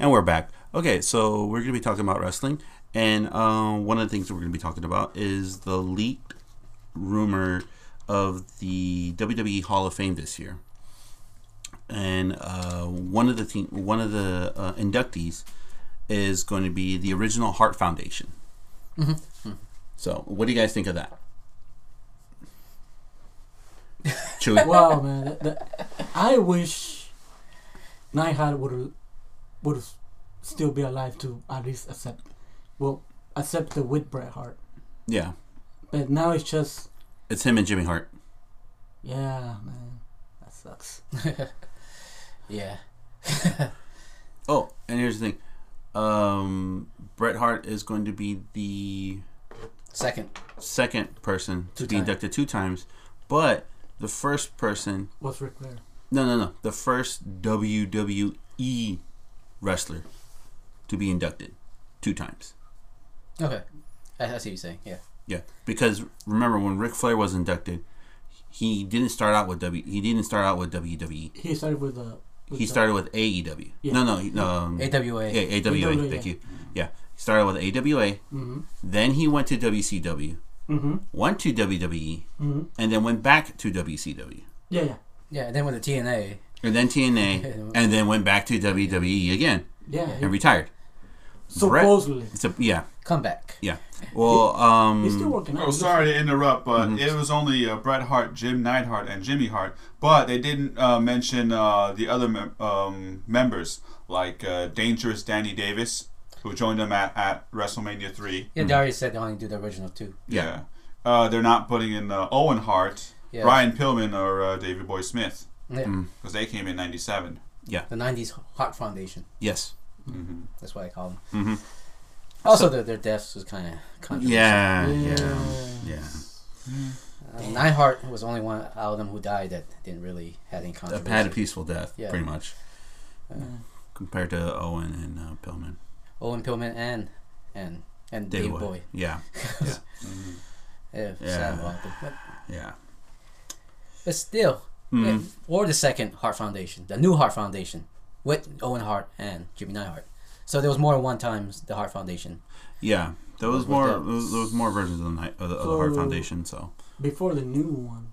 And we're back. Okay, so we're going to be talking about wrestling. And um, one of the things that we're going to be talking about is the leaked rumor of the WWE Hall of Fame this year. And uh, one of the one of the uh, inductees is going to be the original Hart Foundation. So, what do you guys think of that? Chewy. wow, man. That, that, I wish Neidhart would would still be alive to at least accept, well, accept the with Bret Hart. yeah, But now it's just, it's him and Jimmy Hart. yeah, man, that sucks. Yeah. Oh, and here's the thing. Um, Bret Hart is going to be the Second. second person to Two be times. inducted two times, but the first person, What's Ric Flair? no, no, no, the first WWE wrestler to be inducted two times. Okay. I, I see what you're saying. Yeah. Yeah, because remember when Ric Flair was inducted, he didn't start out with W. He didn't start out with WWE. He started with the. With He the- started with AEW. Yeah. No, no, he- no. Um, AWA. yeah, AWA. AWA, Thank yeah. you. Yeah, he started with AWA. Mhm. Then he went to WCW. Mm-hmm. Went to WWE, Mhm. and then went back to WCW, Yeah, yeah, Yeah. And then with the TNA. And then TNA, and then went back to WWE again yeah. and retired. supposedly, So yeah, Comeback. yeah. Well, um, he's still working. Oh, sorry to interrupt, but Mm-hmm. it was only uh, Bret Hart, Jim Neidhart, and Jimmy Hart. But they didn't uh, mention uh, the other mem- um, members, like uh, Dangerous Danny Davis, who joined them at, at WrestleMania 3. Yeah, they already said they only do the original two. Yeah. Uh, they're not putting in uh, Owen Hart, Yeah. Brian Pillman, or uh, Davey Boy Smith, Yeah. Mm. because they came in 97. Yeah. The 90s Hart Foundation. yes. Mm-hmm. That's what I call them. hmm Also, their, their deaths was kind of controversial. Yeah, Yeah. yeah, yeah. Uh, Neidhart was the only one out of them who died that didn't really have any Uh, controversy. had a peaceful death, Yeah. pretty much, Uh, compared to Owen and uh, Pillman. Owen Pillman and and and David Dave Boy. Boy. Yeah, Mm-hmm. Yeah, Yeah. sad about them. But, yeah. but still, Yeah, or the second Hart Foundation, the new Hart Foundation, with Owen Hart and Jimmy Neidhart. So there was more than one times the Hart Foundation. Yeah, there was more. that- There was, more versions of the, night, of the, of the Hart So- Foundation. So before the new one.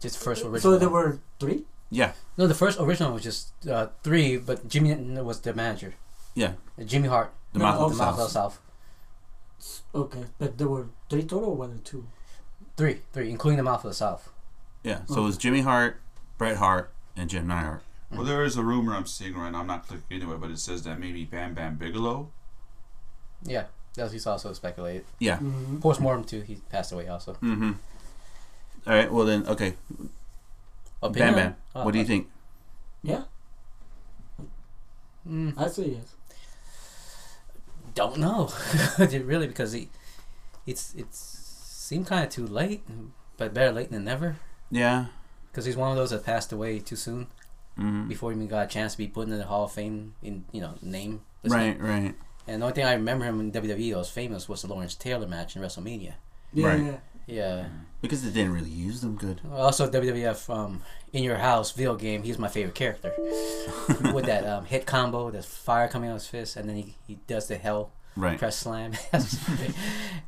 Just first original. So there were three. yeah, no, the first original was just uh, three, but Jimmy was the manager. yeah. Jimmy Hart, The No, mouth of the the Mouth South. South. Okay, but there were three total, or was it two? Three, three, including the Mouth of the South. Yeah. So it was Jimmy Hart, Bret Hart, and Jim Neidhart. Well, there is a rumor I'm seeing right now. I'm not clicking into it, but it says that maybe Bam Bam Bigelow. Yeah, that he's also speculated. Yeah. Mm-hmm. Post mortem too. He passed away also. Mm-hmm. All right. Well then, okay. Opinion? Bam Bam. Oh, What do you uh, think? Yeah, Mm, I say yes. don't know, really, because he, it's it's seemed kind of too late, but better late than never. Yeah. Because he's one of those that passed away too soon Mm-hmm. before he even got a chance to be put in the Hall of Fame in you know name. list. Right. Right. And the only thing I remember him in WWE that was famous was the Lawrence Taylor match in WrestleMania. Yeah, Right. yeah. Yeah. Because they didn't really use them good. Also, WWF um, in your house video game. He's my favorite character with that um, hit combo, the fire coming out of his fist, and then he, he does the hell Right. press slam.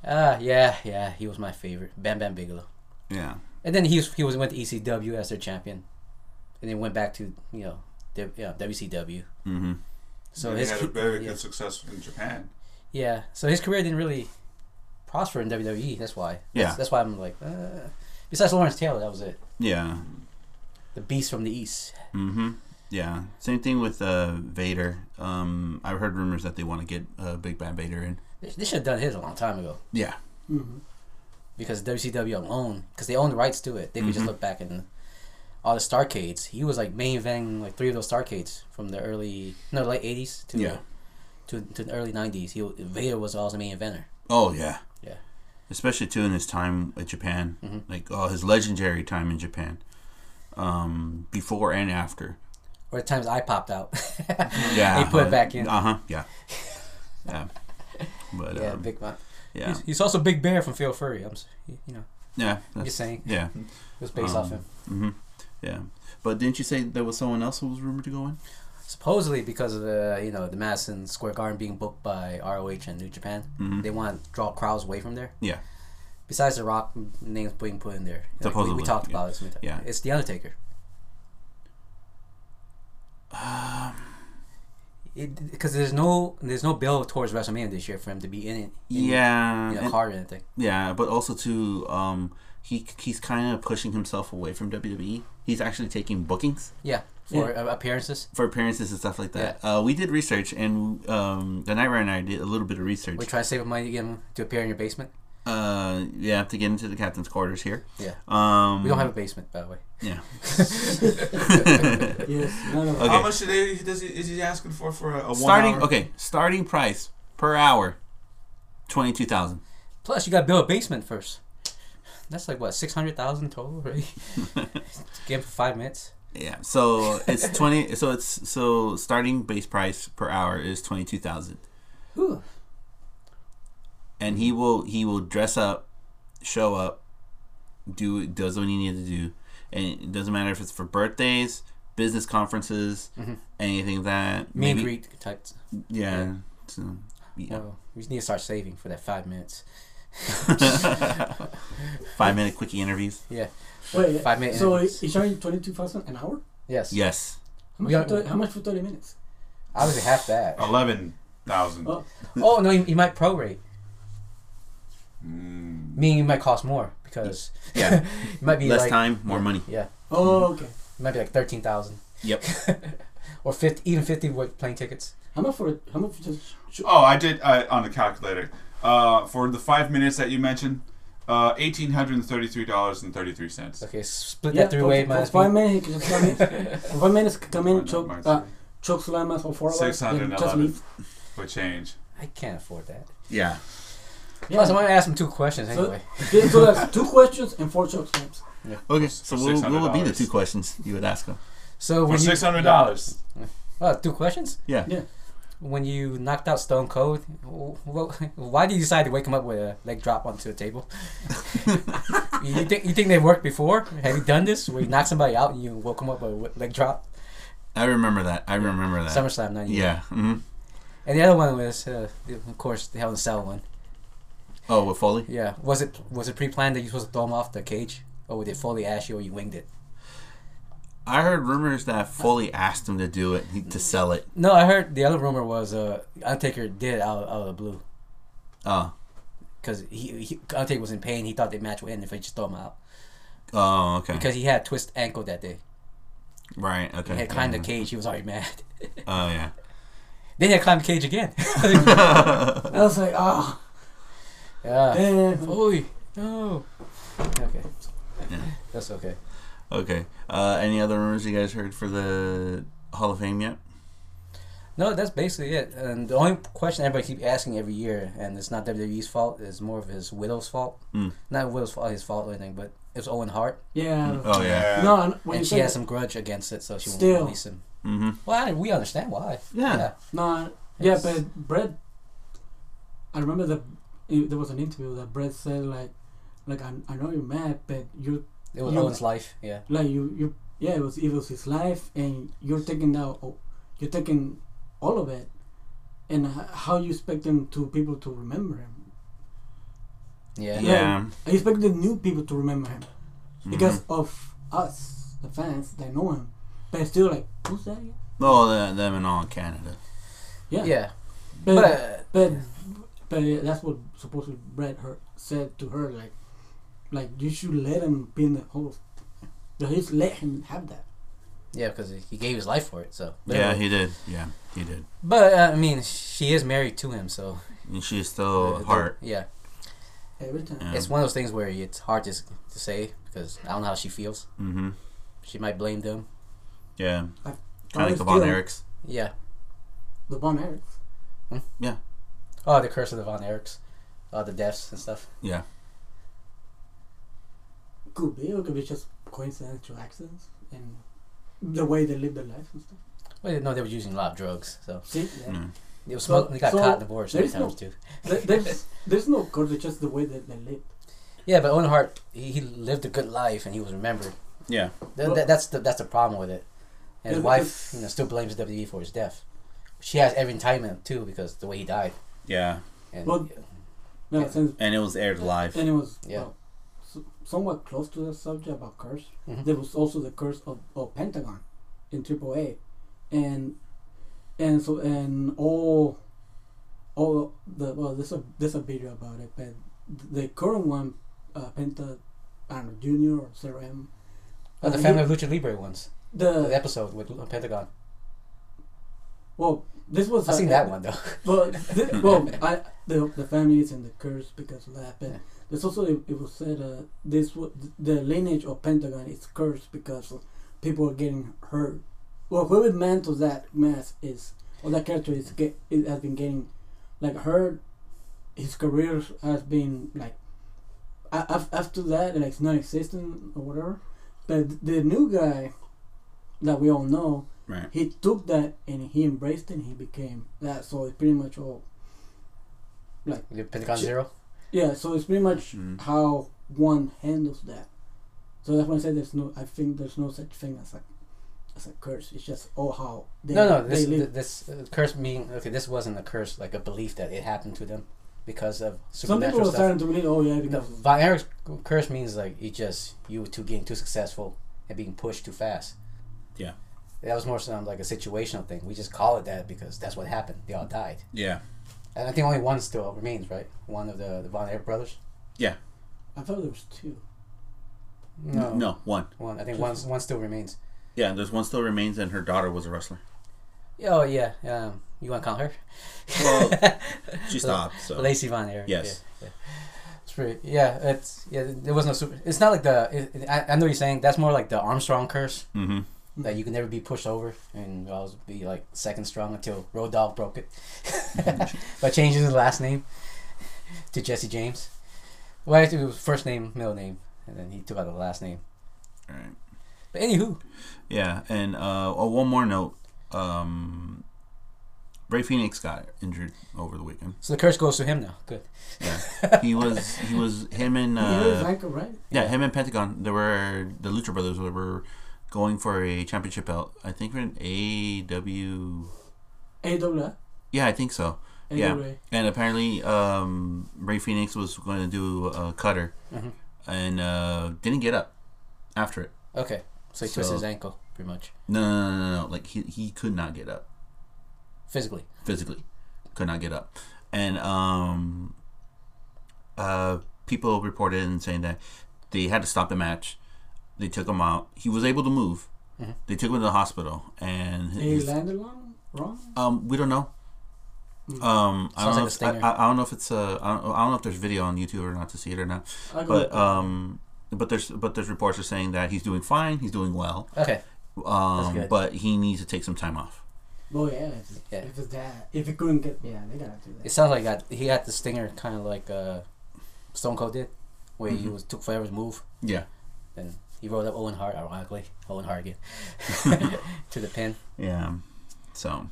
uh, yeah, yeah, he was my favorite. Bam Bam Bigelow. Yeah. And then he was he was went to ECW as their champion, and then went back to you know the, yeah, WCW. Mm-hmm. So he his had a very yeah, good success in Japan. yeah, so his career didn't really prosper in WWE. That's why. Yeah. That's, that's why I'm like. Uh, besides Lawrence Taylor, that was it. Yeah. The Beast from the East. Mm-hmm. Yeah. Same thing with uh, Vader. Um, I've heard rumors that they want to get uh, Big Bad Vader in. They, they should have done his a long time ago Yeah. Mm-hmm. Because WCW alone, because they own the rights to it. They could just Mhm. look back and all the Starcades. He was like main eventing like three of those Starcades from the early no late '80s to Yeah. to, to the early '90s. He Vader was also main eventer. Oh yeah. Yeah. Especially too in his time with Japan, Mhm. like oh his legendary time in Japan, um, before and after. Or the times I popped out. Yeah. He put it back in. Uh huh. Yeah. Yeah. But yeah, um, big man. Yeah. He's, he's also Big Bear from Fatal Fury. I'm, you know, Yeah. That's- just saying. Yeah. It was based off Um, him. hmm Yeah. But didn't you say there was someone else who was rumored to go in? supposedly because of the you know the Madison Square Garden being booked by ROH and New Japan, Mhm. they want to draw crowds away from there. Yeah. Besides the Rock names being put in there, Like, we, Supposedly, we talked yeah. about it. Yeah. it's the Undertaker. Because there's no there's no bill towards WrestleMania this year for him to be in it. In, Yeah, in a card or anything. yeah, but also too, um, he he's kind of pushing himself away from WWE. He's actually taking bookings Yeah, for uh, appearances. for appearances and stuff like that. Uh, we did research, and um, the Night and I did a little bit of research. We try to save him money to get him to appear in your basement. Uh, yeah, to get into the captain's quarters here. Yeah. Um, We don't have a basement, by the way. Yeah. Yes, none of Okay. How much today does he, is he asking for for a, a one starting hour? okay, starting price per hour, twenty two thousand. Plus, you got to build a basement first. That's like what six hundred thousand total, right? Get him for five minutes. Yeah, so it's twenty. So it's so starting base price per hour is twenty two thousand, Ooh. and he will he will dress up, show up, do does what he needs to do, and it doesn't matter if it's for birthdays, business conferences, Mhm. anything that Meet and maybe- greet types. Yeah. So, yeah. Well, we just need to start saving for that five minutes. Five minute quickie interviews. Yeah. Wait, five minutes. So he's charging twenty two thousand an hour. yes. Yes. How much, We for 30, how much for thirty minutes? Obviously, half that. Eleven thousand. Oh. Oh no, you, you might prorate. Mm. Meaning, it might cost more because Yeah. it might be Less like time, more money. yeah, Oh, okay. it might be like thirteen thousand Yep. or fifty, even fifty with plane tickets. How much for how much for just Oh, I did uh, on the calculator. Uh, for the five minutes that you mentioned, uh, eighteen hundred and thirty-three dollars and thirty-three cents. Okay, split yeah, that three for, way for minus five minutes he can just come in. five minutes come in, choke uh, choke slam for four hours, Six hundred then and just eleven leave. for change. I can't afford that. Yeah. Plus, I'm gonna ask him two questions So- anyway. Okay, so that's two questions and four choke slams. Okay. So For what, what would be the $600. two questions you would ask him? So For when you six hundred dollars. oh, two questions. Yeah. Yeah. When you knocked out Stone Cold, wh- wh- why did you decide to wake him up with a leg drop onto the table? you think you think they worked before? Have you done this where you knock somebody out and you woke him up with a leg drop? I remember that. I remember that. SummerSlam, not you. Yeah. hmm And the other one was, uh, of course, the Hell in a Cell one. Oh, with Foley? Yeah. Was it was it pre-planned that you supposed to throw him off the cage, or did Foley ask you, or you winged it? I heard rumors that Foley asked him to do it to sell it. No, I heard the other rumor was uh, Undertaker did it out, out of the blue Oh. because he, he Undertaker was in pain. He thought the match would end if they just throw him out Oh, okay. because he had twist ankle that day. right. Okay. He had climbed the Mhm. cage. He was already mad. Oh yeah. then he had climbed the cage again. I was like, ah, yeah. damn. Foley, no. Okay. Yeah. That's okay. okay. Uh, any other rumors you guys heard for the Hall of Fame yet? No, that's basically it. And the only question everybody keeps asking every year, and it's not WWE's fault, is more of his widow's fault. Mm. Not widow's fault, his fault or anything, but it was Owen Hart, Yeah. Oh yeah. No, no, and she has some grudge against it, so she Still. won't release him. Mm-hmm. Well, I, we understand why. Yeah. No, yeah, but Bret. I remember that it, there was an interview that Bret said like, like I, I know you're mad, but you're It was You- Owen's life. Yeah. like you you yeah it was it was his life and you're taking now oh, you're taking all of it, and how you expect them to people to remember him? Yeah. Yeah. I expect the new people to remember him because Mm-hmm. of us, the fans, they know him, but still like who's that? again? Oh, the, them and all Canada. Yeah, Yeah. but But, uh, But but that's what supposedly Bret her said to her like like you should let him be in the host. Just let him have that. yeah, because he gave his life for it. So. Yeah, he did. Yeah, he did. But uh, I mean, she is married to him, so. And she is still uh, heart. Yeah. Every time. Yeah. It's one of those things where it's hard to to say because I don't know how she feels. Mm-hmm. She might blame them. Yeah. I- Kind I of like the Von still- Erichs. Yeah. The Von Erichs. Oh, the curse of the Von Erichs. Uh, the deaths and stuff. Yeah. Could be, or could be just coincidental accidents and the way they live their life and stuff. Well, no, they were using a lot of drugs, so See, yeah. Mm. they was So- smoking. They got so caught in the divorce many there's no- times too. There- there's there's no curse, It's just the way that they live. Yeah, but Owen Hart, he, he lived a good life and he was remembered. Yeah. Th- that, that's the that's the problem with it. And his wife, you know, still blames WWE for his death. She has every entitlement too because the way he died. Yeah, And Well, Yeah, Yeah. since and it was aired live. and it was Yeah. uh, s- somewhat close to the subject about curse. Mhm. There was also the curse of, of Pentagon in AAA, and and so and all all the well there's a there's a video about it, but the current one, uh, Penta, I don't know, Junior or Sarah M. oh, the uh, family he- of Lucha Libre ones. The the episode with Pentagon. well this was I've uh, seen that one though. Well, th- well, I the the family is in the curse because of that. But Yeah. there's also it, it was said uh, this wa- the lineage of Pentagon is cursed because people are getting hurt. Well, whoever mantles that mask is or that character is get it has been getting like hurt. His career has been like a- after that like it's non-existent or whatever. But the new guy that we all know Right. he took that and he embraced it and he became that so it's pretty much all like The Pentagon Sh- Zero. yeah so it's pretty much Mhm. how one handles that so that's why i said there's no i think there's no such thing as a as a curse it's just all how they, no, no. they This live. this uh, curse mean okay. This wasn't a curse, like a belief that it happened to them because of supernatural some people supernatural are stuff. starting to believe oh yeah The because Von Erich's curse means like you just you two getting too successful and being pushed too fast. Yeah. That was more sound like a situational thing. We just call it that because that's what happened. They all died. Yeah. And I think only one still remains, right? One of the, the Von Erich brothers. Yeah. I thought there was two No, No, one. one. I think one one still remains. Yeah, there's one still remains, and her daughter was a wrestler. Oh yeah. Um, you want to call her? Well, She stopped. So Lacey Von Erich. Yes. Yeah, yeah. It's pretty. Yeah. It's yeah. There was no super. It's not like the. It, it- I, I know what you're saying. That's more like the Armstrong curse. hmm that you can never be pushed over and always be like second strong until Road Dogg broke it by changing his last name to Jesse James. Well, actually, it was first name, middle name, and then he took out the last name. Right. But anywho, Yeah, and uh, oh, one more note. Um, Rey Fénix got injured over the weekend. so the curse goes to him now. Good. Yeah, he was he was him and he hurt his uh, right yeah him and Pentagon. There were the Lucha Brothers. They were going for a championship belt. I think for an AW. AWA. Yeah, I think so. Yeah. And apparently, um, Rey Fénix was going to do a cutter, Mhm. and uh, didn't get up after it. Okay, so he twisted his ankle pretty much No, no, no, no, no. Like he he could not get up. physically. physically could not get up and um uh people reported and saying that they had to stop the match they took him out he was able to move Mhm. they took him to the hospital and he his, landed wrong wrong um we don't know Mm. um I Sounds don't, like know a if, stinger. I, I don't know if it's uh I don't, I don't know if there's video on YouTube or not to see it or not but um but there's but there's reports are saying that he's doing fine he's doing well Okay, um good. but he needs to take some time off oh yeah if, Yeah. if it's that if he couldn't get yeah they gotta do that. it that sounds like that he had the stinger kind of like uh, Stone Cold did, where he Mhm. was took forever to move. yeah And he rolled up Owen Hart, ironically. Owen Hart again. to the pin. Yeah. So,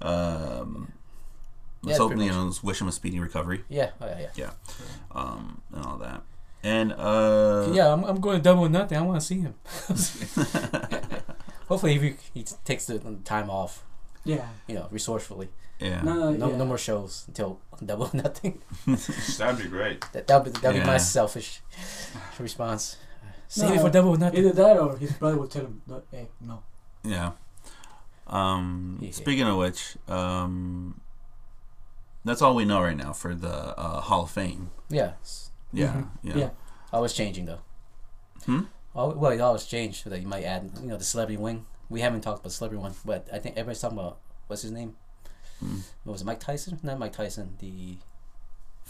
um, Yeah, let's hope you know, let's wish him a speedy recovery, Yeah, oh, yeah, yeah. um, and all that. And uh, yeah, I'm, I'm going to double or nothing. I want to see him. Hopefully, he, he takes the time off, yeah you know, resourcefully. yeah, no no, No, yeah. no more shows until double or nothing. That'd be great. That that'll be, that'll be my selfish response. Save No, it for double or nothing. either that or his brother will tell him no, hey, no yeah. Um, Yeah. speaking of which, um, that's all we know right now for the uh, Hall of Fame. Yeah, it's Yeah, Mhm. yeah. Yeah. always changing though. Hmm? Al- well, it always change so that you might add, you know, the celebrity wing. We haven't talked about the celebrity one, but I think everybody's talking about what's his name? Hmm. What was it? Mike Tyson? Not Mike Tyson. The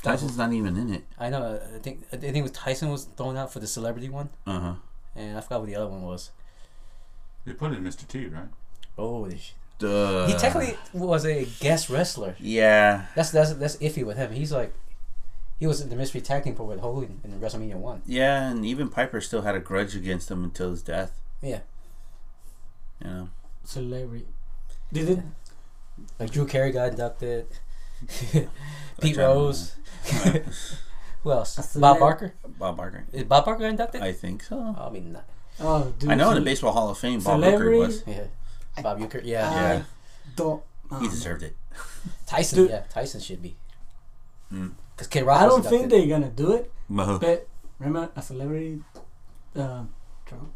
Tyson's not even in it. I know. I think I think it was Tyson was thrown out for the celebrity one, Uh huh. and I forgot what the other one was. They put in Mr. T, right? Oh, sh- Duh. he technically was a guest wrestler. Yeah. That's that's that's iffy with him. He's like, he was in the mystery tag team for with Hogan in WrestleMania one. Yeah, and even Piper still had a grudge against him until his death. Yeah, You know. celebrity did it like Drew Carey got inducted. Pete Which I. Who else? A Bob celeb- Barker. Bob Barker. Is Bob Barker inducted? I think so. I mean, not. oh dude I know in the Baseball Hall of Fame, Bob Barker Celebrity? was. Yeah. Bob Uecker. Yeah. I Yeah. Don't. He um, deserved it. Tyson. Dude. Yeah. Tyson should be. Mm. Because Kid Rock. I was don't think inducted. they're gonna do it. But But remember, a celebrity, um, Trump.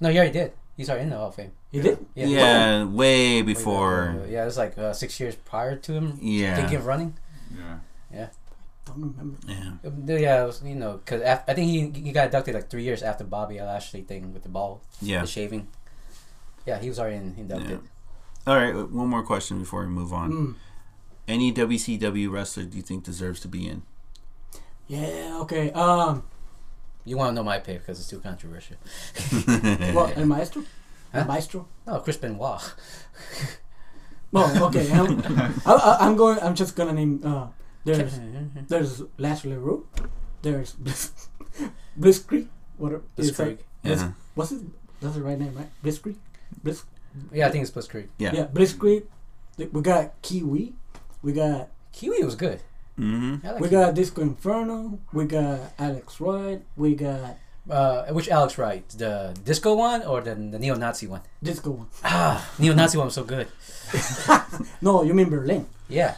No, yeah he already did. He's already in the Hall of Fame. He did. Yeah. yeah, way Way before. uh, yeah, it was like uh, six years prior to him Yeah. thinking of running. Yeah. Yeah. Don't remember. Yeah. Um, Yeah, it was, you know, because I think he he got inducted like three years after Bobby Lashley thing with the ball, Yeah. the shaving. Yeah, he was already in, inducted. All right, one more question before we move on. Mm. Any WCW wrestler do you think deserves to be in? Yeah. Okay. Um. You want to know my pick because it's too controversial. well, El Maestro. Huh? El Maestro. No, Chris Benoit. Well, okay. I'm, I, I, I'm going. I'm just gonna name. Uh, there's there's Lash LeRoux. There's Bliss, Blitzkrieg. What is that? Blitzkrieg. Bliss, Yeah. What's it? That's the right name, right? Blitzkrieg. Bliss. Yeah, I think it's Blitzkrieg. Yeah. Yeah. Blitzkrieg. Th- We got Kwee Wee. We got Kwee Wee was good. Mm-hmm. Like we Kwee Wee. got Disco Inferno. We got Alex Wright. We got Uh, which Alex Wright? The disco one or the, the neo-Nazi one? Disco one. Ah, neo-Nazi one was so good. No, you mean Berlin. Yeah,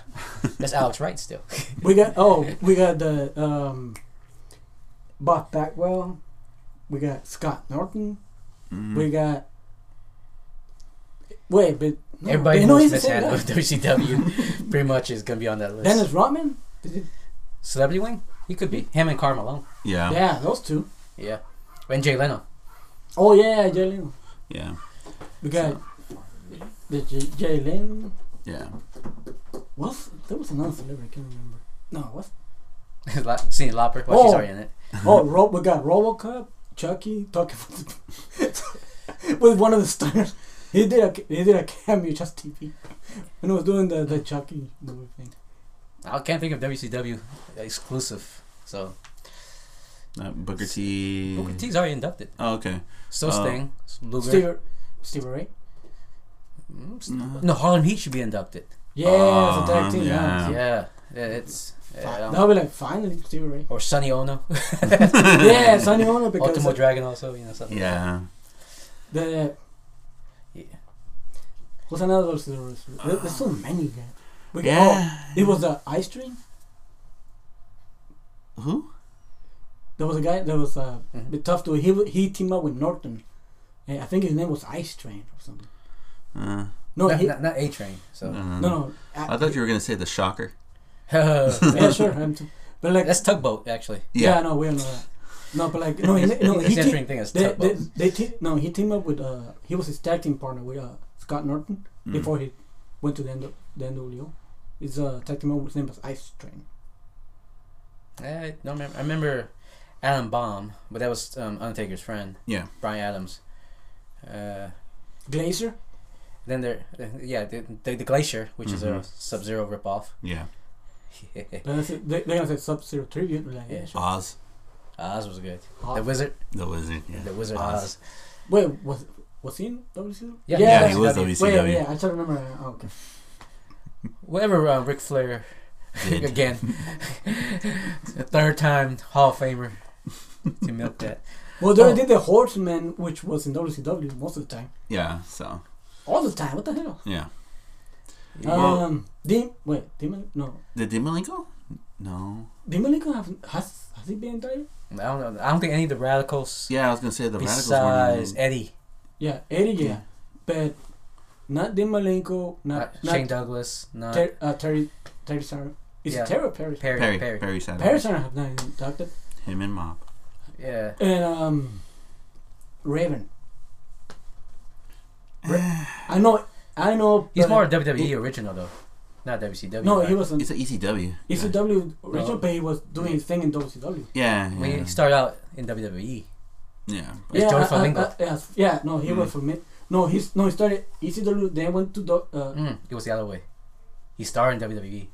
that's Alex Wright still. We got oh, we got the um, Buff Bagwell. We got Scott Norton. Mm-hmm. We got wait, but no, Everybody knows he's the same mishandled. WCW. Pretty much is gonna be on that list. Dennis Rodman. Did Celebrity wing? He could be him and Karl Malone. Yeah. Yeah, those two. Yeah, When Jay Leno. Oh yeah, Jay Leno. Yeah. We got the J- Jay Leno. Yeah. What's there was another celebrity I can't remember. No, what's Cyndi Lauper. Well, she's Oh. already in it. oh Ro- we got RoboCop, Chucky talking with one of the stars. He did a he did a cameo just TV when he was doing the the Chucky movie thing. I can't think of WCW exclusive. So Uh, Booker T. Booker T's already inducted. Oh, okay. So Uh, Sting, Luger. Steve Stevie Ray. Mm, No. No, Harlem Heat should be inducted. Yeah, it's a tag Um, team. yeah. Yeah. Yeah, it's yeah, I Fi- don't- That'll be like finally Stevie Ray. or Sonny Onoo, yeah, Sonny Onoo because Ultimo Dragon also. You know something. Yeah. the Yeah. what's another Stevie Ray? There- There's so many guys. We got, Yeah. oh, it was the Ice Train. Who? There was a guy that was uh, a Mhm. bit tough to. He he teamed up with Norton. And I think his name was Ice Train or something. Uh, No, not, he, not, not A Train. So uh, no, no. I thought you were gonna say the Shocker. yeah, sure. I'm too. But like, that's tugboat actually. yeah, no, we don't know that. No, but like, no, he, no, he the te- interesting thing is they, they, tugboat. they te- no, he teamed up with uh, he was his tag team partner with uh, Scott Norton Mm. before he went to the N- the NWO. His uh, tag team his name was Ice Train. I don't remember. I remember Adam Bomb, but that was um, Undertaker's friend. Yeah. Brian Adams. Uh, Glacier. then there, uh, yeah, the, the, the Glacier, which is a Mhm. Sub Zero ripoff. Yeah. That's it. They, they're gonna say Sub Zero tribute. Like, yeah, Yeah. sure. Oz. Oz was good. Oz. The Wizard, The Wizard. Yeah. the Wizard Oz. Oz. Wait, was was he in WCW? Yeah, Yeah, yeah, he was WCW. WCW. Wait, yeah, I try to remember. Oh, okay. Whatever uh, Ric Flair Did. again, third time Hall of Famer to milk that. Well, they Oh. did the Horseman, which was in WCW most of the time. Yeah. So. All the time. What the hell? Yeah. Well- um, Dim. Wait, Demon. No, Did Dean Malenko? No. Demonico have has has he been indicted? I don't know. I don't think any of the Radicals, Yeah, I was gonna say the Radicals besides. Eddie, Yeah, Eddie. Yeah, Yeah. but not Dean Malenko. uh, Not Shane Douglas, not Ter- uh, Terry Terry Sarah. Is Yeah. it Terry or Perry? Perry. Perry. Perry. Perry. Perry Saturn have not inducted. Him and Mop. Yeah. And um, Raven. I know. I know. He's but- more WWE original though, not WCW. No, right? he wasn't. It's an ECW. ECW original, No. but he was doing his thing in WCW. Yeah. When he started out in WWE. yeah. It's yeah, Joey I- I- Flamingo. I- yeah, no, he Mm. was from me. No, he's no, he started ECW. Then went to the. Uh, Mm, it was the other way. He started in WWE,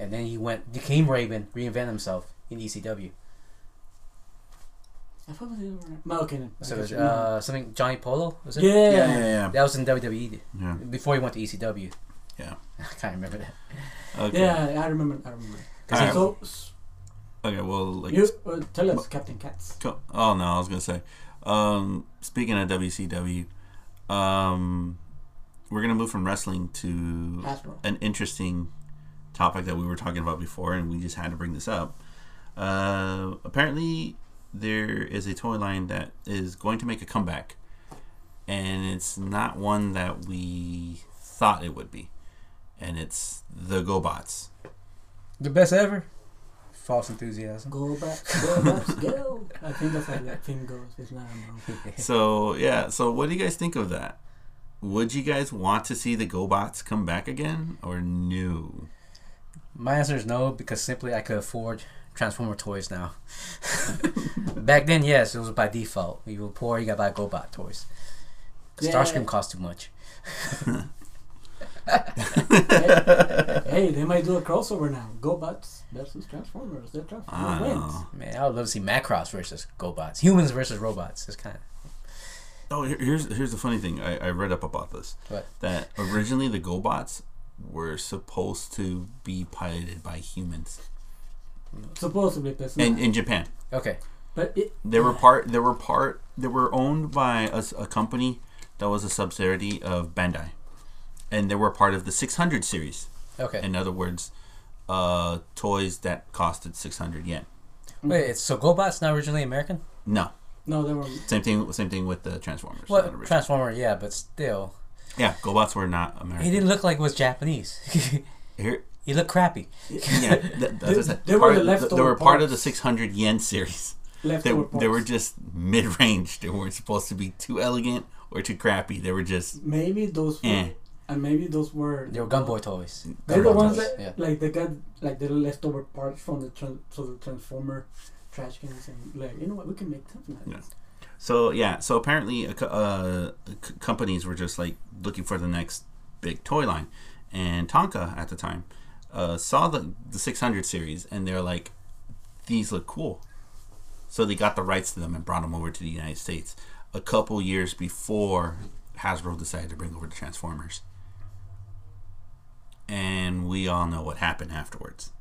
and then he went became Raven, reinvented himself in ECW. I thought it was the other way. Okay, then. So it was, uh, something Johnny Polo was it? yeah, Yeah. Yeah. Yeah. That was in WWE yeah. before he went to ECW. Yeah. I can't remember that. Okay. yeah, I remember. I remember. Alright. So, s- Okay. Well, like. you uh, tell us, Captain Katz. Co- Oh no, I was gonna say. Um, speaking of WCW, um, we're gonna move from wrestling to Hasbro. an interesting topic that we were talking about before, and we just had to bring this up. Uh, apparently, there is a toy line that is going to make a comeback, and it's not one that we thought it would be, and it's the GoBots. The best ever. False enthusiasm. Go back, go back, go. I think that's how that thing goes. It's not I'm wrong. So yeah, so what do you guys think of that? Would you guys want to see the GoBots come back again, or no? My answer is no because simply I could afford Transformer toys now. Back then, yes, it was by default. You were poor, you got to buy GoBot toys. Yeah. Starscream cost too much. hey, they might do a crossover now. GoBots versus Transformers. They're I Transformers wins. Man, I would love to see Macross versus GoBots. Humans versus robots. It's kind of Oh, here's here's the funny thing. I, I read up about this. What? That originally the GoBots were supposed to be piloted by humans Supposedly, but it's in, in Japan. okay. but it, They were part. They were part. They were owned by a, s- a company that was a subsidiary of Bandai, and they were part of the 600 series. Okay. In other words, uh, toys that costed 600 yen. Wait, it's, so GoBot's not originally American? No, no, they were. same thing. Same thing with the Transformers. Well, original. Transformer, yeah, but still, yeah, GoBots were not American. he didn't look like he was Japanese. Here, he look crappy. yeah, th- that's what I. They were Part the of- They were part of the 600 yen series. They, they were just mid range. They weren't supposed to be too elegant or too crappy. They were just maybe those were, Eh. and maybe those were. They were gunboy toys. They're the ones toys, that yeah. like they got like the leftover parts from the tran so the transformer trash cans and like you know what we can make something like Yeah. this. so yeah. So apparently, uh, uh, c- companies were just like looking for the next big toy line, and Tonka at the time uh, saw the the 600 series, and they're like, these look cool. So they got the rights to them and brought them over to the United States a couple years before Hasbro decided to bring over the Transformers. And we all know what happened afterwards.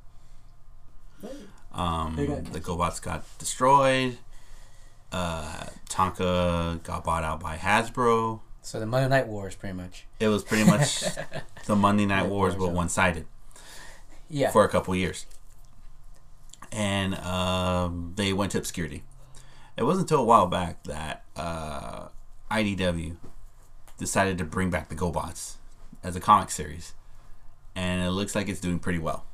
Um, the GoBots got destroyed. Uh, Tonka got bought out by Hasbro. So the Monday Night Wars, pretty much. It was pretty much the Monday Night Night Wars, Wars, but one sided Yeah. for a couple years. And um, they went to obscurity. It wasn't until a while back that uh, IDW decided to bring back the GoBots as a comic series. And it looks like it's doing pretty well.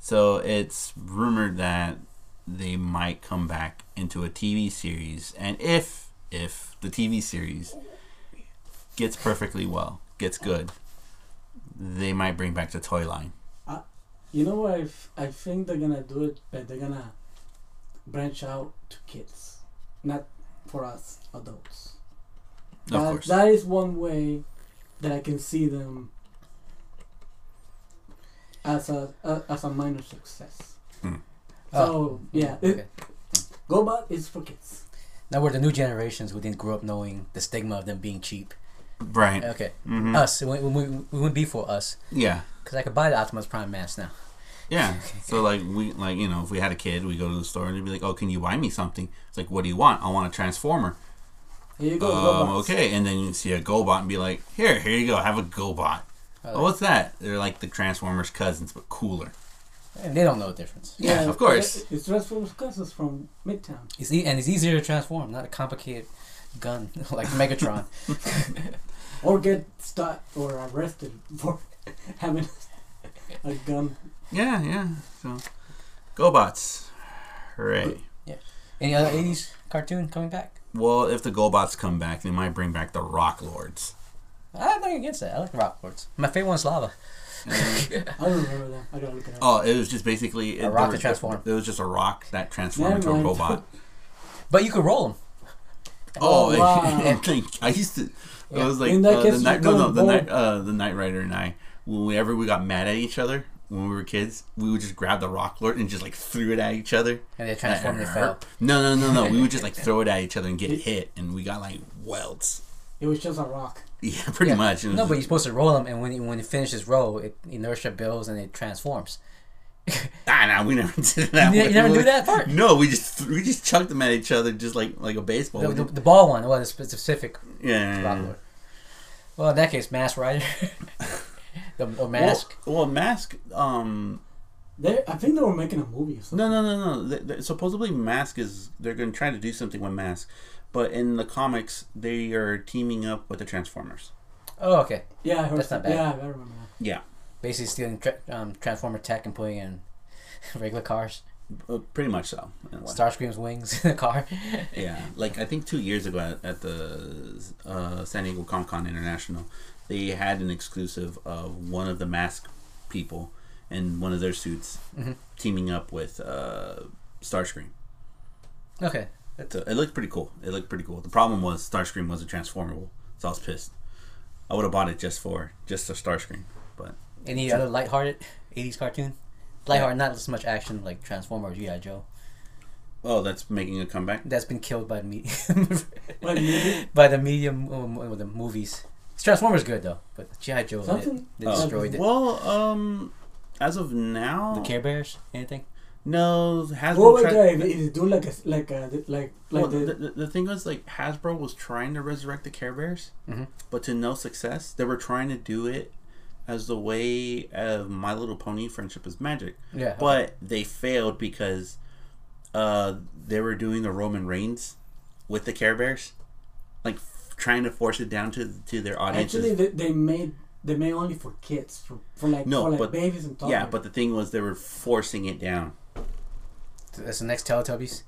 So it's rumored that they might come back into a TV series. And if if the TV series gets perfectly well, gets good, they might bring back the toy line. You know what? I, f- I think they're gonna do it, but they're gonna branch out to kids, not for us adults. Of That- course. that is one way that I can see them as a, a as a minor success. Hmm. So yeah, it, Okay. GoBot is for kids. Now we're the new generations who didn't grow up knowing the stigma of them being cheap. Right. Okay. hmm Us. It, wouldn't- it, wouldn't- be for us. Yeah. Because I could buy the Optimus Prime mask now. Yeah. So like we like you know if we had a kid we go to the store and they'd be like oh can you buy me something it's like what do you want I want a transformer Here you go. um, okay and then you see a GoBot and be like here here you go have a GoBot oh what's that they're like the Transformers cousins but cooler And they don't know the difference. Yeah, of course. it- It's Transformers cousins from Midtown. It's e- and it's easier to transform, not a complicated gun like Megatron. Or get stopped or arrested for having a gun. yeah yeah so GoBots hooray Yeah. Any other '80s cartoon coming back? well if the GoBots come back they might bring back the Rock Lords I have nothing against that. I like Rock Lords. My favorite one's Lava. Mm. I don't remember them. I gotta look it up. oh it was just basically it, A rock there to was- transform. it was just a rock that transformed into a robot But you could roll them. Oh, Oh, wow. like, I used to. It Yeah. was like uh, the night. No, no, the night. Uh, the Night Rider and I. Whenever we got mad at each other when we were kids, we would just grab the rock lord and just like threw it at each other. And they transformed and. No, no, no, no. we would just like throw it at each other and get hit, and we got like welts. It was just a rock. Yeah, pretty Yeah. much. No, but you're supposed to roll them, and when when it finishes roll, it inertia builds and it transforms. Nah, nah, we never did that. You, ne- you never do that part. No, we just we just chucked them at each other just like like a baseball. The, We the, the ball one was a specific yeah, yeah, yeah. Well, in that case, Mask Rider. the or Mask. Well, well, Mask. Um, They, I think they were making a movie or something. no, no, no, no. Th- th- supposedly, Mask is they're going to try to do something with Mask, but in the comics, they are teaming up with the Transformers. Oh, okay. Yeah, I heard. That's not bad. Yeah, I remember that. Yeah, Basically stealing tra- um, Transformer tech and putting in regular cars. uh, pretty much so. in a way. Starscream's wings in the car. Yeah, like I think two years ago at, at the uh, San Diego Comic Con International, they had an exclusive of one of the mask people in one of their suits Mhm. teaming up with uh, Starscream. Okay. So it looked pretty cool. It looked pretty cool. The problem was Starscream wasn't transformable, so I was pissed. I would have bought it just for just a Starscream, but Any other lighthearted 80s cartoon? Lighthearted, not as much action like Transformers, or G.I. Joe. oh, that's making a comeback. That's been killed by the medium. Like by the medium um, uh, the movies. Transformers good though, but G.I. Joe they, Something- they Oh. destroyed it. Well, um, as of now, The Care Bears, anything? no Hasbro. What would tried- they if they do like a like a like like well, the, the, the, the thing was like Hasbro was trying to resurrect the Care Bears, Mhm. but to no success. They were trying to do it as the way of My Little Pony: Friendship is Magic, Yeah. but they failed because uh, they were doing the Roman Reigns with the Care Bears, like f- trying to force it down to to their audience. actually they, they made they made only for kids for, for like No, for like but- babies and toddlers. yeah, but the thing was they were forcing it down, That's the next Teletubbies.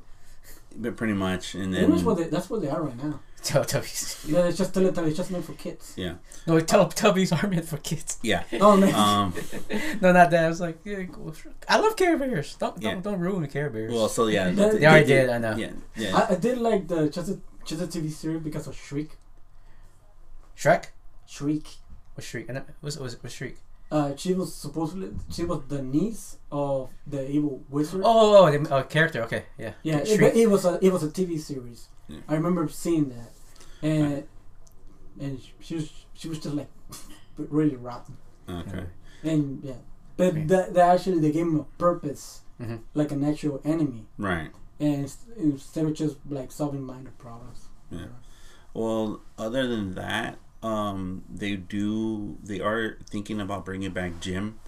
but pretty much, and Pretty much then what they, that's what they are right now. Teletubbies. Yeah, it's just Teletubbies, it's just meant for kids. yeah, No, Teletubbies are meant for kids. yeah. Oh man, Um, No, not that. I was like, yeah, go- I love Care Bears. Don't don't, don't ruin the Care Bears. well, so yeah, They- they already did. I know. Yeah, yeah. I, I did like the just a just a TV series because of Shriek. Shrek. Shriek. Was Shriek? I know- Was was was Shriek? Uh, she was supposedly she was the niece of the evil wizard. Oh, oh, the uh, character. Okay, yeah. yeah, it, it was a it was a TV series. Yeah. I remember seeing that, and and she was she was just like really rotten. Okay. And yeah, but Okay. that, that actually they gave him a purpose, Mhm. like an actual enemy, Right. and instead of just like solving minor problems. Yeah. Well, other than that, um, they do. They are thinking about bringing back Jem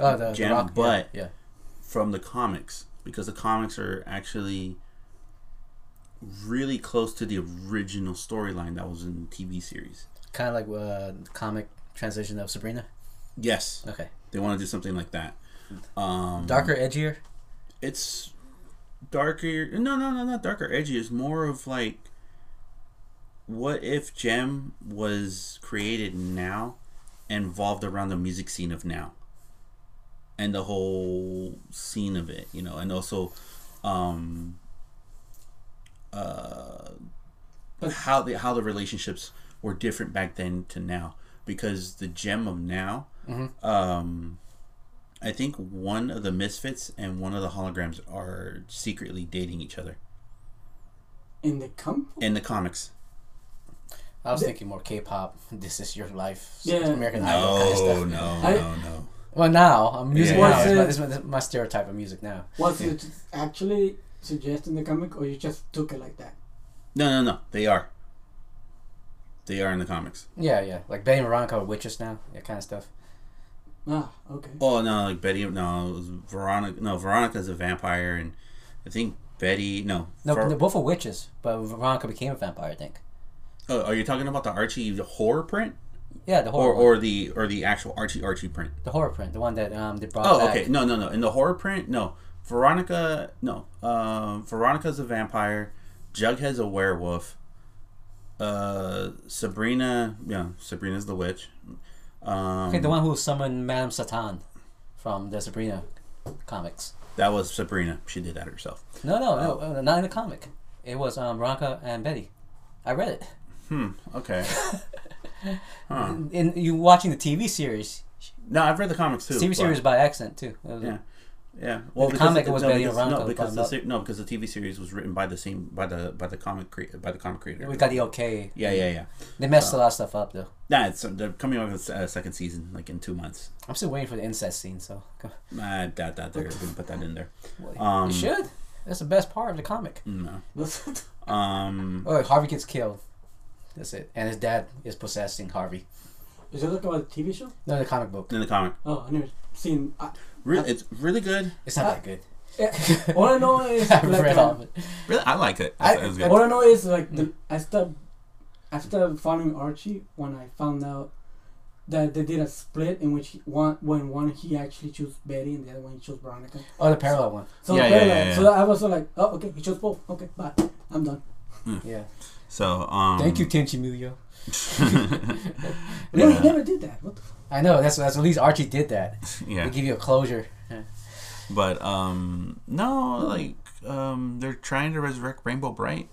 Oh, the, the rock. but- yeah, from the comics because the comics are actually really close to the original storyline that was in the TV series. kind of like uh, the comic transition of Sabrina. Yes, Okay, they want to do something like that. Um, darker, edgier. It's darker. No, no, no, not darker. Edgy. It's more of like, what if Jem was created now, and involved around the music scene of now, and the whole scene of it, you know, and also, um, uh, But- how the how the relationships were different back then to now, because the Jem of now, Mhm. um. I think one of the misfits and one of the holograms are secretly dating each other In the com, in the comics. I was The- thinking more K-pop. This is your life. Yeah. American Idol kind of stuff. no, I- no, no. Well, now I'm music Yeah. now. Was It's my, it- this is my, this is my stereotype of music now. was it actually suggested in the comic, or you just took it like that? No, no, no. They are. They are in the comics. Yeah, yeah. Like Betty and Veronica are witches now. That kind of stuff. Ah, okay. Oh no, like Betty. No, it was Veronica. No, Veronica's a vampire, and I think Betty. No. No, Ver- they're both are witches, but Veronica became a vampire. I think. oh, are you talking about the Archie horror print, Yeah, the or horror. one. or the or the actual Archie Archie print? the horror print, the one that um they brought Oh, back. okay. No, no, no. In the horror print, no. Veronica, no. Um, Veronica's a vampire. Jughead's a werewolf. Uh, Sabrina, yeah, Sabrina's the witch. Um, Okay, the one who summoned Madame Satan from the Sabrina comics. that was Sabrina. She did that herself. No, no, no, uh, not in the comic. It was um Veronica and Betty. I read it. Hmm. Okay. Huh. In you watching the TV series, No, I've read the comics too. TV series by accident too. It was- Yeah. well, the because comic the- was no, Betty because, Veronica no, because the se- no, because the TV series was written by the same by the by the comic cre- by the comic creator. We got the okay. yeah, yeah, yeah. They messed a lot of stuff up though. Nah, it's they're coming out with a second season like in two months. I'm still waiting for the incest scene. So I doubt that they're gonna put that in there. Well, Um, you should. That's the best part of the comic. No. Um. Oh, Harvey gets killed. That's it. And his dad is possessing Harvey. Is it like about a TV show? No, the comic book. In the comic, Oh, I never seen. I, really, it's really good. It's not that good. yeah, all I know is I've like, read all um, of it. Really, I like it. I- It was good. All I know is like the, mm. I started I started following Archie when I found out that they did a split in which one when one he actually chose Betty and the other one he chose Veronica. Oh, the parallel one. So Yeah, the yeah, parallel- yeah, yeah. so I was so like, oh okay, he chose both. Okay, bye. I'm done. Mm. Yeah. So, um, Thank you, Tenchi Muyo. No, Yeah. he never did that. What the f- I know. That's that's at least Archie did that. yeah. They give you a closure. But um, no, like um, they're trying to resurrect Rainbow Brite.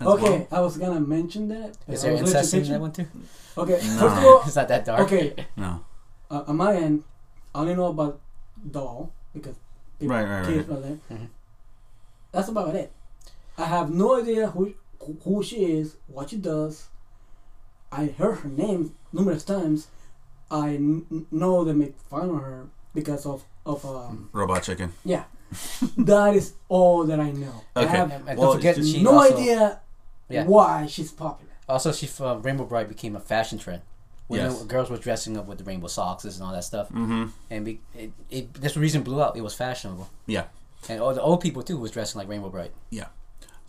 as Okay, I was gonna mention that. but Is I there was late to incest in that one too? Okay, No. first of all, It's not that dark. okay, well. uh, on my end, I only know about doll because people, Right, right, kids right. are there. Mhm. That's about it. I have no idea who who she is, what she does. I heard her name numerous times. I n- know they make fun of her because of of um, Robot Chicken. yeah. that is all that I know. Okay. I have And, and Well, forget, it's she no also, idea Yeah. why she's popular. Also, she uh, Rainbow Brite became a fashion trend. When Yes. the girls were dressing up with the rainbow socks and all that stuff, Mm-hmm. and be, it, it this reason blew out. It was fashionable, Yeah. and all the old people too was dressing like Rainbow Brite.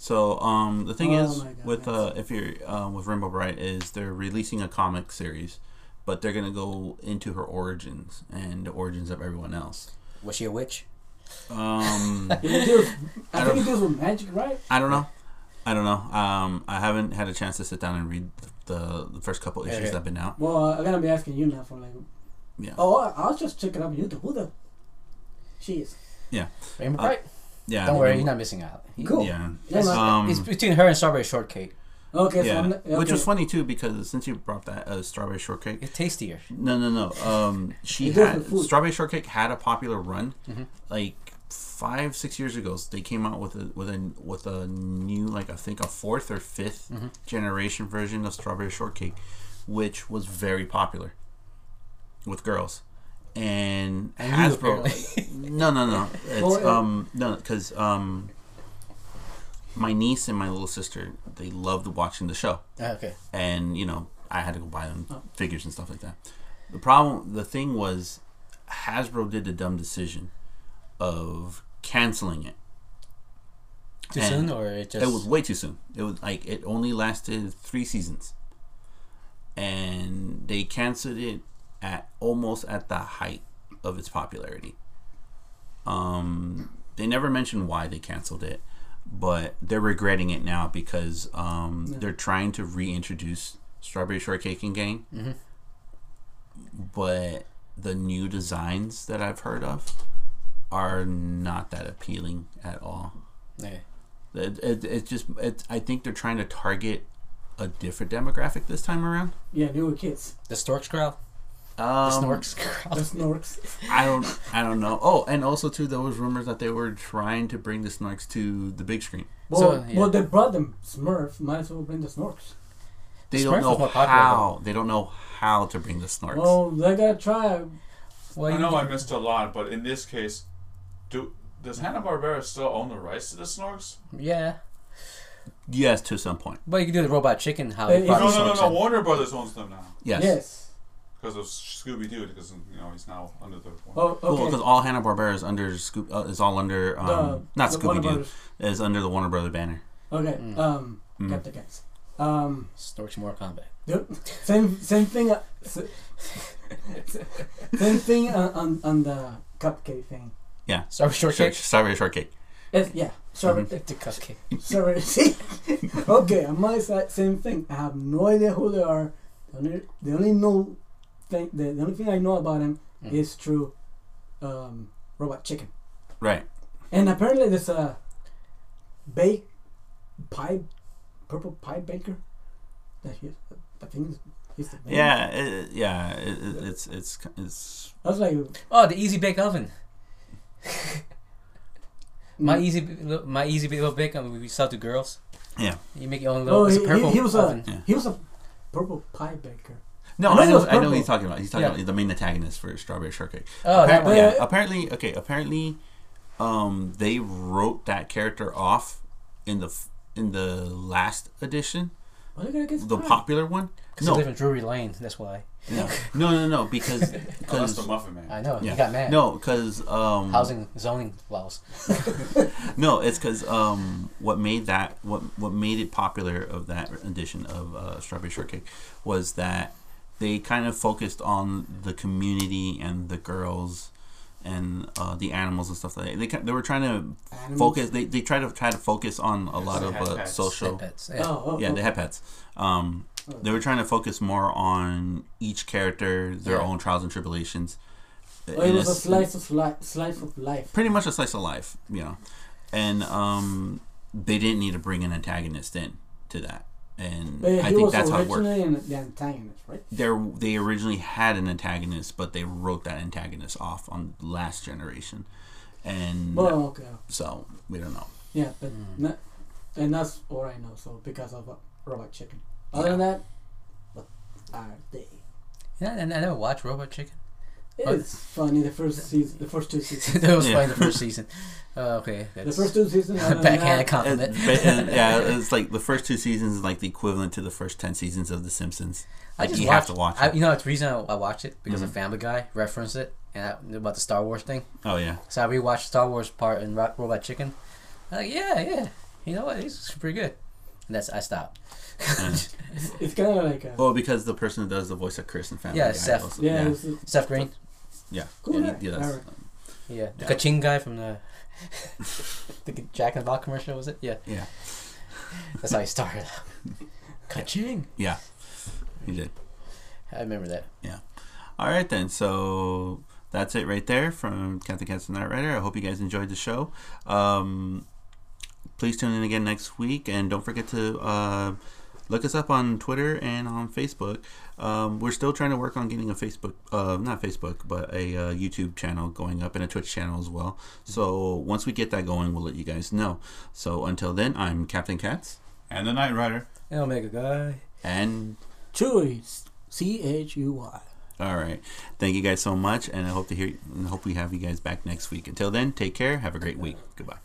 So um, the thing Oh is God, with uh, if you're um, with Rainbow Brite is they're releasing a comic series, but they're gonna go into her origins and the origins of everyone else. Was she a witch? Um, It deals, I, I think don't- it deals with magic, right? I don't know. I don't know. Um, I haven't had a chance to sit down and read the the first couple issues Okay. that've been out. Well, uh, I'm gonna be asking you now for like. Yeah. Oh, I- I'll just checking up on YouTube. Who the? She is. Yeah. Rainbow Uh, Bright. Yeah. Don't worry, you're not missing out. Cool. Yeah. Never mind. Um, it's between her and Strawberry Shortcake. okay, yeah. I'm, okay. Which was funny too because since you brought that uh, strawberry shortcake, It's tastier. No, no, no. Um, she had strawberry shortcake had a popular run, Mhm. like five, six years ago. They came out with a with a with a new, like I think a fourth or 5th Mhm. generation version of strawberry shortcake, which was very popular with girls. And Hasbro, no, no, no. It's Well, um no because um my niece and my little sister they loved watching the show Ah, okay. and you know I had to go buy them Oh. figures and stuff like that. The problem, the thing was, Hasbro did the dumb decision of canceling it. Too And soon, or it just It was way too soon. It was like it only lasted three seasons, and they canceled it at almost at the height of its popularity. Um, they never mentioned why they canceled it, but they're regretting it now because um, Yeah. they're trying to reintroduce Strawberry Shortcake and Gang, Mhm. but the new designs that I've heard of are not that appealing at all. yeah. It, it, it just it, I think they're trying to target a different demographic this time around. Yeah, they were kids. the Storks crowd. The Um, Snorks crowd. The Snorks. I don't I don't know. Oh, and also too, there was rumors that they were trying to bring the Snorks to the big screen. Well, So, yeah. well, they brought them Smurf. Might as well bring the Snorks. They Smurf don't know more popular, how. They don't know how to bring the Snorks. Well, they gotta try. Well, I know I missed a lot, but in this case, do does Hanna Barbera still own the rights to the Snorks? Yeah, yes, to some point. but you can do the robot chicken. How Hey, they No, No, no, no, Snorks no. in. Warner Brothers owns them now Yes. Yes. Because of Scooby Doo. Because you know he's now under the. Oh, Well, okay. because all Hanna Barbera is under Scoop uh, is all under um, The- not Scooby Doo is under the Warner Brother banner. Okay. Mm. Um, Mm. got the guys. Um, Snorks more combat. the- same same thing. Uh, same thing on, on on the cupcake thing. Yeah. Strawberry shortcake. Strawberry shortcake. It's, yeah. Sorry. Mm-hmm. The cupcake. Sorry. See. okay. On my side, same thing. I have no idea who they are. The only the only know thing the, the only thing I know about him Mm. is through um, Robot Chicken. Right. And apparently there's a bake pie, purple pie baker. That he, I think is he's the name. Yeah. It, yeah. It, it, it's it's it's I was like, Oh, the easy bake oven. My mm, easy, my easy little bake oven we sell to girls. Yeah. You make your own little. Oh, it's he, a purple he, he was oven. a Yeah. he was a purple pie baker. No, I know I know, I know what he's talking about. He's talking Yeah. about the main antagonist for Strawberry Shortcake. Oh, that apparently, one. yeah, apparently, okay. Apparently, um, they wrote that character off in the in the last edition Why they gotta get the popular one. Because No, you live in Drury Lane, that's why. no, no, no, no, because Oh, because the Muffin Man. I know, yeah, you got mad. no, because um, Housing zoning laws. no, it's because um, what made that what what made it popular of that edition of uh, Strawberry Shortcake was that they kind of focused on the community and the girls and uh, the animals and stuff like that. They they were trying to Animals? focus. They they try to try to focus on a lot of uh, social. Pet pets. Yeah. Oh, oh, Yeah, oh. they had pets. Um, they were trying to focus more on each character, their Yeah. own trials and tribulations. Oh, it In was a s- slice of life. Slice of life. pretty much a slice of life, you know. And um, they didn't need to bring an antagonist in to that, and But I he think was that's how it works. originally an, the antagonist, right? There, they originally had an antagonist, but they wrote that antagonist off on last generation, and Well, okay. so we don't know. Yeah, but Mm. not, and that's all I know. So because of uh, Robot Chicken. Other than that, what are they? Yeah, and I never watched Robot Chicken. Oh. It's funny. The first season, the first two seasons. that was Yeah. funny the first season. Uh, okay. the That's first two seasons. other than backhanded that, compliment. It- but, uh, yeah, it's like the first two seasons is like the equivalent to the first ten seasons of The Simpsons. I Like, just you watched, have to watch I, it. you know, it's the reason I, I watched it because Mhm. of Family Guy referenced it and I, about the Star Wars thing. Oh yeah, So I rewatched Star Wars part in Ro- Robot Chicken. I'm like, yeah, yeah. You know what? It's pretty good. And that's I stopped. Yeah. It's, it's kind of like a, well because the person that does the voice of Chris and Family Yeah, Guy Seth. also- yeah, yeah, It's, it's Seth Green. Yeah, Cool, yeah, he- he does. Alright. Yeah, the Yeah. Kaching guy from the the Jack and the Box commercial was it? Yeah, yeah, that's how he started. Kaching. yeah, he did. I remember that. Yeah. All right then, so that's it right there from Captain Cats and Night Rider. I hope you guys enjoyed the show. Um, please tune in again next week, and don't forget to uh, look us up on Twitter and on Facebook. Um, we're still trying to work on getting a Facebook, uh, not Facebook, but a uh, YouTube channel going up and a Twitch channel as well. So once we get that going, we'll let you guys know. So until then, I'm Captain Cats, And the Night Rider. And Omega guy. and Chewy. C H U Y. all right, thank you guys so much, and I hope to hear, and hope we have you guys back next week. Until then, take care, have a great week, goodbye.